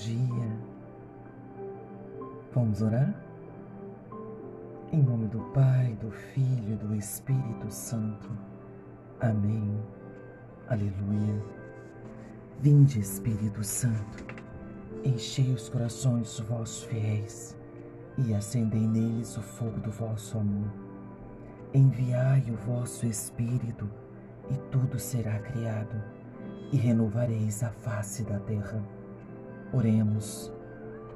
dia. Vamos orar? Em nome do Pai, do Filho e do Espírito Santo. Amém. Aleluia. Vinde, Espírito Santo, enchei os corações dos vossos fiéis e acendei neles o fogo do vosso amor. Enviai o vosso Espírito e tudo será criado e renovareis a face da terra. Oremos,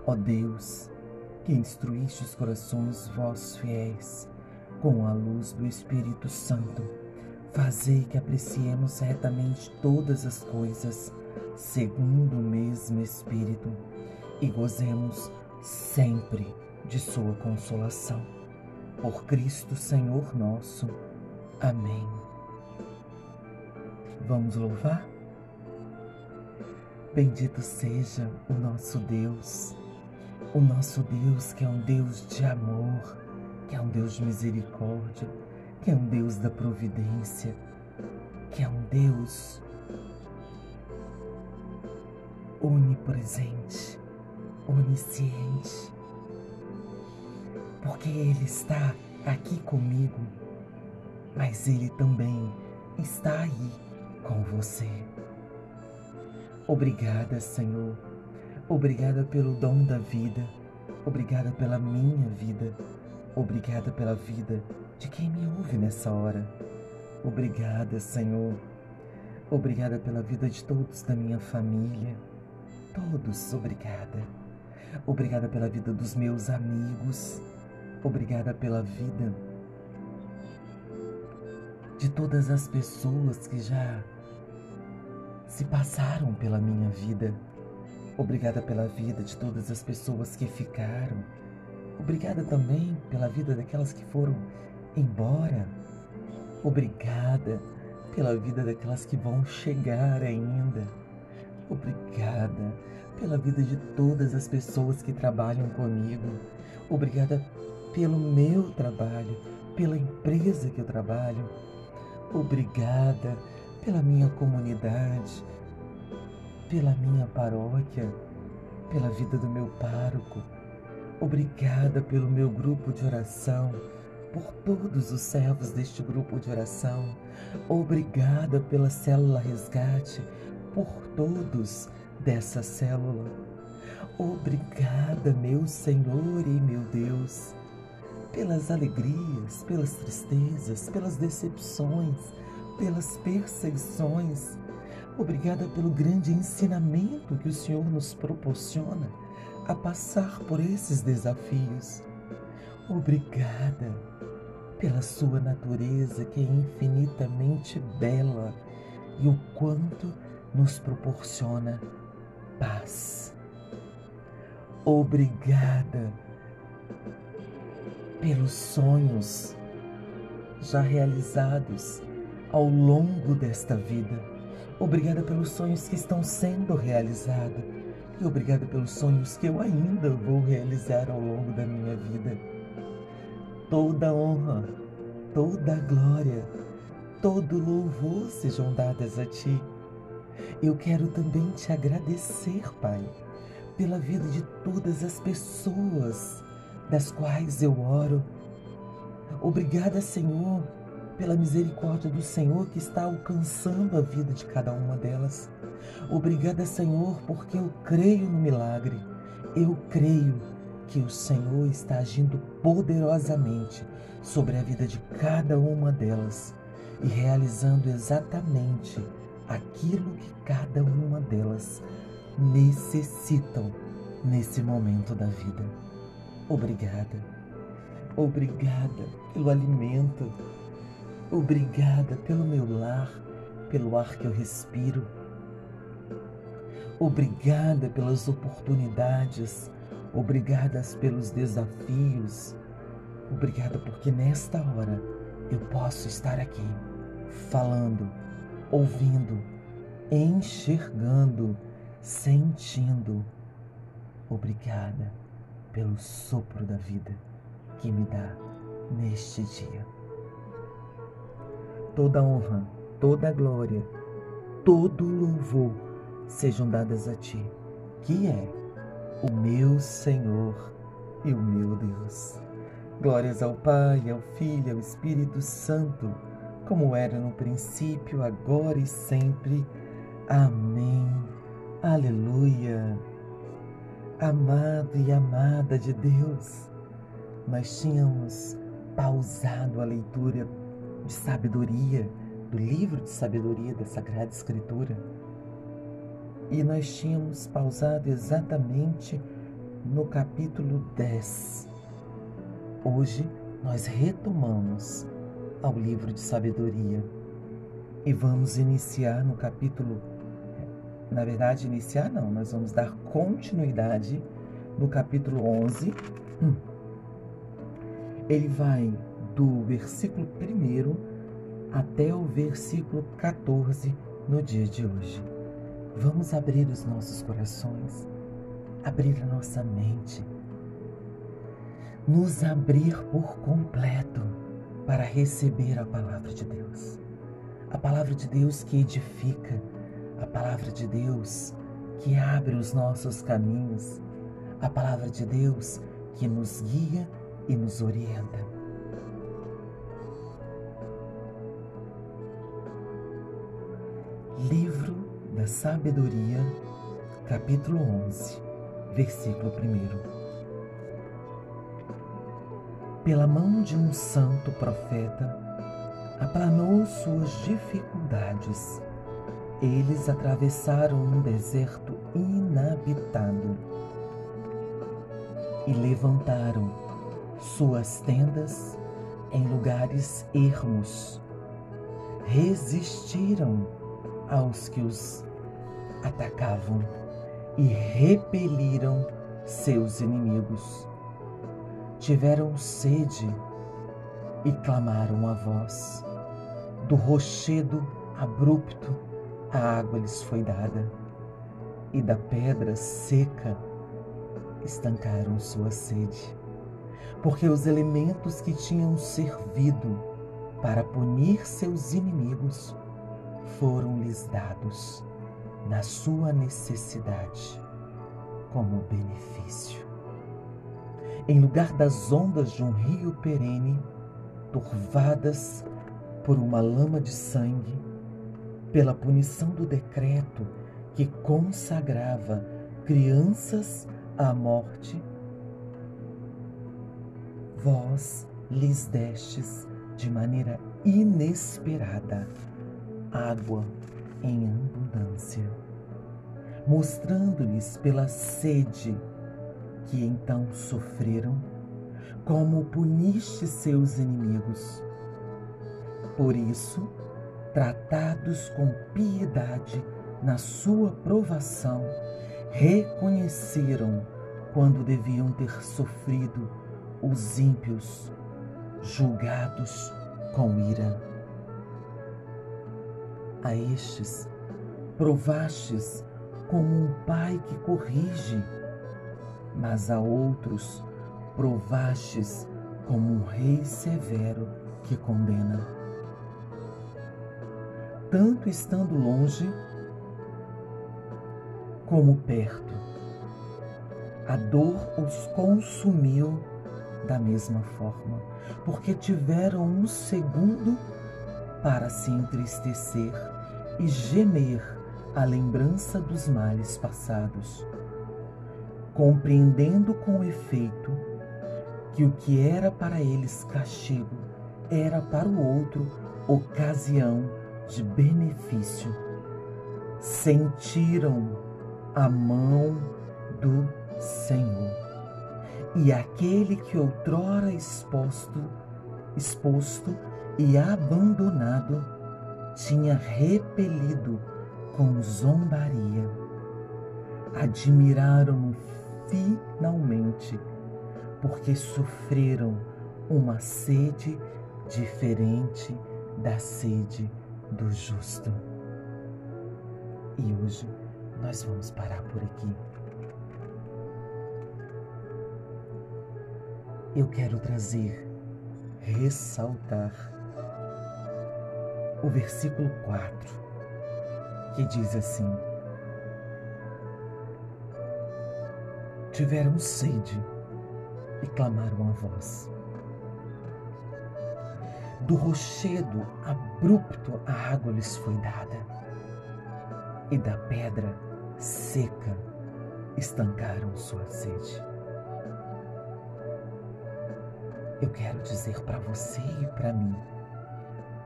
ó Deus, que instruíste os corações vossos fiéis com a luz do Espírito Santo, fazei que apreciemos retamente todas as coisas segundo o mesmo Espírito e gozemos sempre de Sua consolação. Por Cristo Senhor nosso. Amém. Vamos louvar? Bendito seja o nosso Deus o nosso Deus, que é um Deus de amor, que é um Deus de misericórdia, que é um Deus da providência, que é um Deus onipresente, onisciente, porque Ele está aqui comigo, mas Ele também está aí com você. Obrigada, Senhor Obrigada pelo dom da vida. Obrigada pela minha vida. Obrigada pela vida de quem me ouve nessa hora. Obrigada, Senhor. Obrigada pela vida de todos da minha família. Todos, obrigada. Obrigada pela vida dos meus amigos. Obrigada pela vida de todas as pessoas que já se passaram pela minha vida. Obrigada pela vida de todas as pessoas que ficaram. Obrigada também pela vida daquelas que foram embora. Obrigada pela vida daquelas que vão chegar ainda. Obrigada pela vida de todas as pessoas que trabalham comigo. Obrigada pelo meu trabalho, pela empresa que eu trabalho. Obrigada pela minha comunidade, pela minha paróquia, pela vida do meu pároco. Obrigada pelo meu grupo de oração, por todos os servos deste grupo de oração. Obrigada pela célula resgate, por todos dessa célula. Obrigada, meu Senhor e meu Deus, pelas alegrias, pelas tristezas, pelas decepções, pelas perseguições Obrigada pelo grande ensinamento que o Senhor nos proporciona a passar por esses desafios. Obrigada pela sua natureza que é infinitamente bela e o quanto nos proporciona paz. Obrigada pelos sonhos já realizados ao longo desta vida Obrigada pelos sonhos que estão sendo realizados e obrigada pelos sonhos que eu ainda vou realizar ao longo da minha vida. Toda honra, toda glória, todo louvor sejam dadas a Ti. Eu quero também te agradecer, Pai, pela vida de todas as pessoas das quais eu oro. Obrigada, Senhor, pela misericórdia do Senhor que está alcançando a vida de cada uma delas. Obrigada, Senhor, porque eu creio no milagre. Eu creio que o Senhor está agindo poderosamente sobre a vida de cada uma delas e realizando exatamente aquilo que cada uma delas necessitam nesse momento da vida. Obrigada. Obrigada pelo alimento, Obrigada pelo meu lar, pelo ar que eu respiro. Obrigada pelas oportunidades, obrigadas pelos desafios. Obrigada porque nesta hora eu posso estar aqui falando, ouvindo, enxergando, sentindo. Obrigada pelo sopro da vida que me dá neste dia toda honra, toda glória, todo louvor sejam dadas a ti, que é o meu Senhor e o meu Deus. Glórias ao Pai, ao Filho ao Espírito Santo, como era no princípio, agora e sempre. Amém. Aleluia. Amado e amada de Deus, nós tínhamos pausado a leitura de sabedoria, do livro de sabedoria da Sagrada Escritura. E nós tínhamos pausado exatamente no capítulo 10. Hoje nós retomamos ao livro de sabedoria e vamos iniciar no capítulo. Na verdade, iniciar não, nós vamos dar continuidade no capítulo 11. Ele vai do versículo 1 até o versículo 14 no dia de hoje. Vamos abrir os nossos corações, abrir a nossa mente, nos abrir por completo para receber a palavra de Deus. A palavra de Deus que edifica, a palavra de Deus que abre os nossos caminhos, a palavra de Deus que nos guia e nos orienta. Sabedoria, capítulo 11, versículo 1. Pela mão de um santo profeta, aplanou suas dificuldades. Eles atravessaram um deserto inabitado e levantaram suas tendas em lugares ermos. Resistiram aos que os atacavam e repeliram seus inimigos. Tiveram sede e clamaram a voz. Do rochedo abrupto a água lhes foi dada, e da pedra seca estancaram sua sede, porque os elementos que tinham servido para punir seus inimigos foram-lhes dados na sua necessidade como benefício. Em lugar das ondas de um rio perene, turvadas por uma lama de sangue, pela punição do decreto que consagrava crianças à morte, vós lhes destes de maneira inesperada água em mostrando-lhes pela sede que então sofreram, como puniste seus inimigos. Por isso, tratados com piedade na sua provação, reconheceram quando deviam ter sofrido os ímpios, julgados com ira a estes provastes como um pai que corrige, mas a outros provastes como um rei severo que condena. Tanto estando longe como perto, a dor os consumiu da mesma forma, porque tiveram um segundo para se entristecer e gemer a lembrança dos males passados, compreendendo com efeito que o que era para eles castigo era para o outro ocasião de benefício. Sentiram a mão do Senhor. E aquele que outrora exposto, exposto e abandonado tinha repelido com zombaria. Admiraram-no finalmente, porque sofreram uma sede diferente da sede do justo. E hoje nós vamos parar por aqui. Eu quero trazer, ressaltar o versículo 4, que diz assim: tiveram sede e clamaram a voz. Do rochedo abrupto a água lhes foi dada, e da pedra seca estancaram sua sede. Eu quero dizer para você e para mim,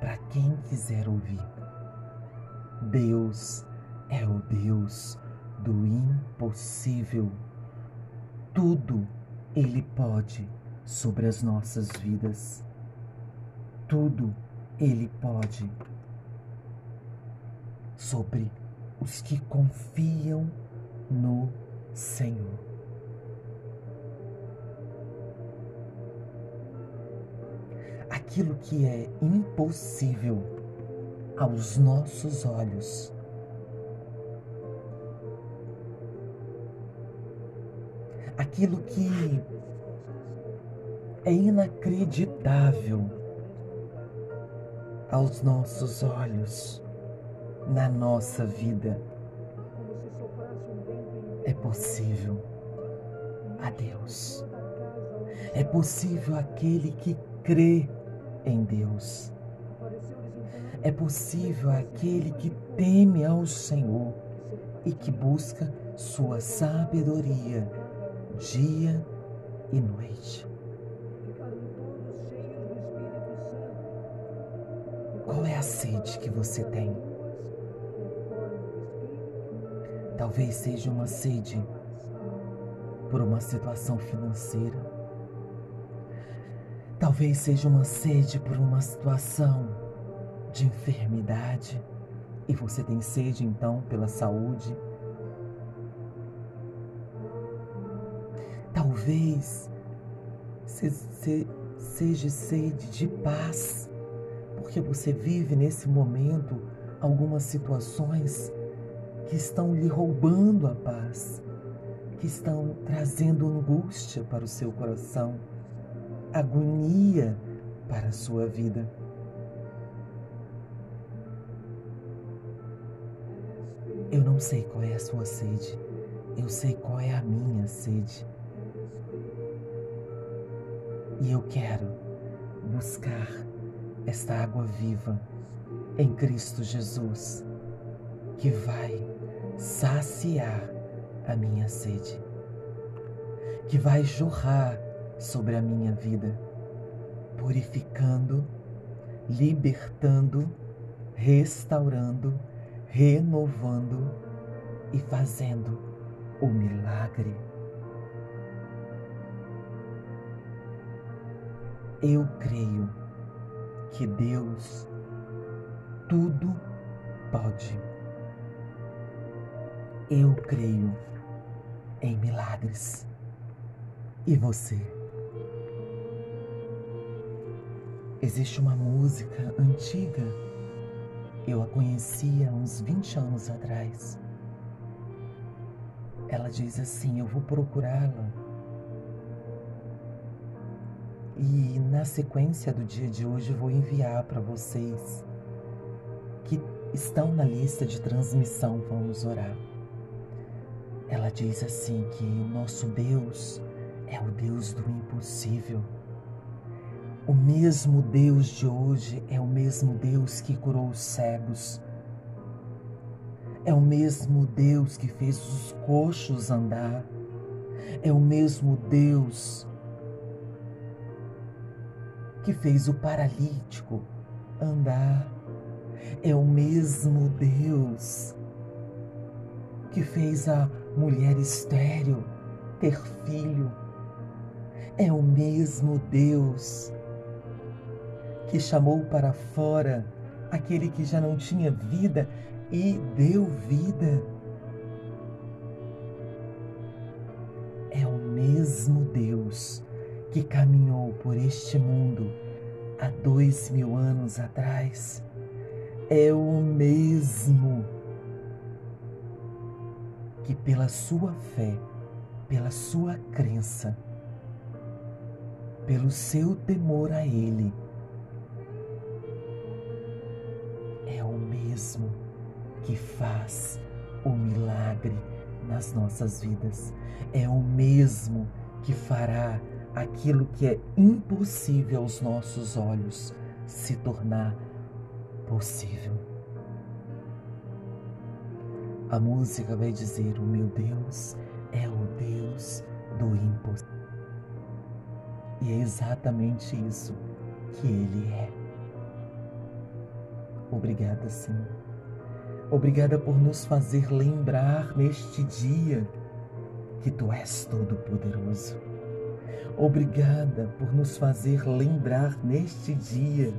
para quem quiser ouvir, Deus é o Deus do impossível. Tudo Ele pode sobre as nossas vidas. Tudo Ele pode sobre os que confiam no Senhor. Aquilo que é impossível aos nossos olhos aquilo que é inacreditável aos nossos olhos na nossa vida. É possível a Deus. É possível aquele que crê em Deus. É possível aquele que teme ao Senhor e que busca sua sabedoria dia e noite. Qual é a sede que você tem? Talvez seja uma sede por uma situação financeira. Talvez seja uma sede por uma situação de enfermidade e você tem sede então pela saúde Talvez seja sede de paz, porque você vive nesse momento algumas situações que estão lhe roubando a paz, que estão trazendo angústia para o seu coração, agonia para a sua vida. Eu não sei qual é a sua sede, eu sei qual é a minha sede. E eu quero buscar esta água viva em Cristo Jesus, que vai saciar a minha sede, que vai jorrar sobre a minha vida, purificando, libertando, restaurando, renovando e fazendo o milagre Eu creio que Deus tudo pode. Eu creio em milagres. E você? Existe uma música antiga, eu a conhecia uns 20 anos atrás. Ela diz assim: Eu vou procurá-la e na sequência do dia de hoje vou enviar para vocês que estão na lista de transmissão, vamos orar. Ela diz assim que nosso Deus é o Deus do impossível. O mesmo Deus de hoje é o mesmo Deus que curou os cegos. É o mesmo Deus que fez os coxos andar. É o mesmo Deus que fez o paralítico andar. É o mesmo Deus que fez a mulher estéril ter filho. É o mesmo Deus que chamou para fora aquele que já não tinha vida e deu vida. É o mesmo Deus que caminhou por este mundo há dois mil anos atrás é o mesmo que, pela sua fé, pela sua crença, pelo seu temor a Ele, que faz o milagre nas nossas vidas. É o mesmo que fará aquilo que é impossível aos nossos olhos se tornar possível. A música vai dizer: O meu Deus é o Deus do impossível. E é exatamente isso que Ele é. Obrigada, Senhor. Obrigada por nos fazer lembrar neste dia que Tu és todo-poderoso. Obrigada por nos fazer lembrar neste dia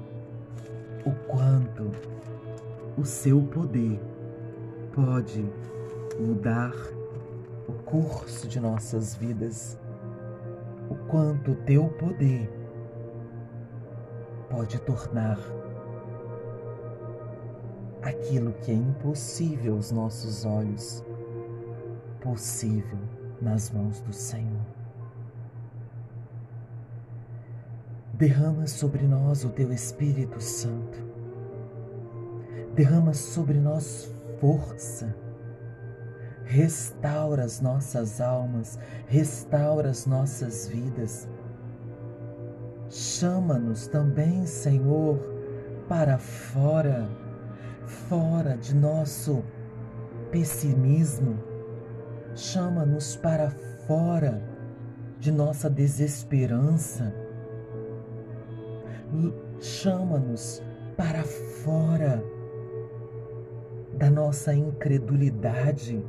o quanto o Seu poder pode mudar o curso de nossas vidas, o quanto o Teu poder pode tornar aquilo que é impossível aos nossos olhos possível nas mãos do Senhor. Derrama sobre nós o teu Espírito Santo. Derrama sobre nós força. Restaura as nossas almas, restaura as nossas vidas. Chama-nos também, Senhor, para fora, fora de nosso pessimismo. Chama-nos para fora de nossa desesperança chama-nos para fora da nossa incredulidade.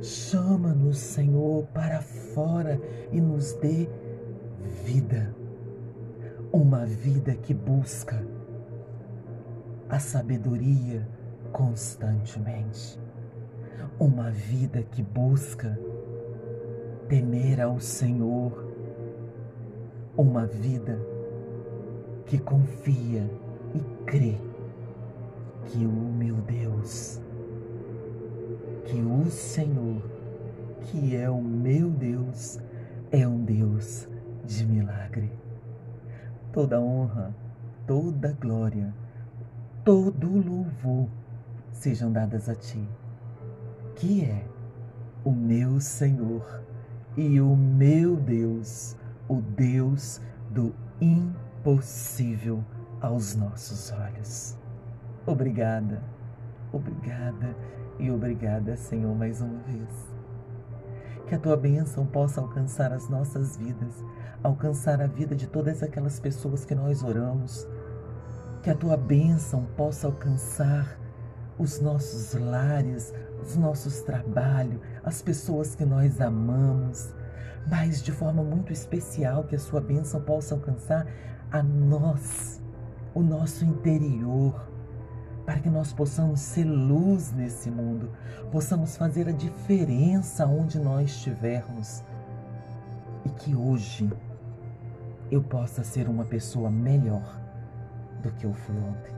Chama-nos, Senhor, para fora e nos dê vida. Uma vida que busca a sabedoria constantemente. Uma vida que busca temer ao Senhor. Uma vida que confia e crê que o meu Deus, que o Senhor, que é o meu Deus, é um Deus de milagre. Toda honra, toda glória, todo louvor sejam dadas a Ti, que é o meu Senhor e o meu Deus, o Deus do impossível possível aos nossos olhos. Obrigada, obrigada e obrigada, Senhor, mais uma vez. Que a tua bênção possa alcançar as nossas vidas, alcançar a vida de todas aquelas pessoas que nós oramos. Que a tua bênção possa alcançar os nossos lares, os nossos trabalhos, as pessoas que nós amamos, mas de forma muito especial que a sua bênção possa alcançar a nós, o nosso interior, para que nós possamos ser luz nesse mundo, possamos fazer a diferença onde nós estivermos. E que hoje eu possa ser uma pessoa melhor do que eu fui ontem.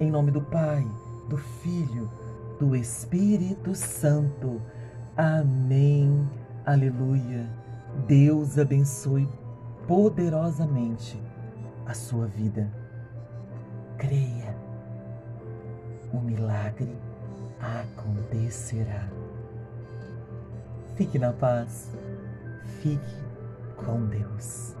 Em nome do Pai, do Filho, do Espírito Santo. Amém. Aleluia. Deus abençoe poderosamente a sua vida. Creia, o milagre acontecerá. Fique na paz, fique com Deus.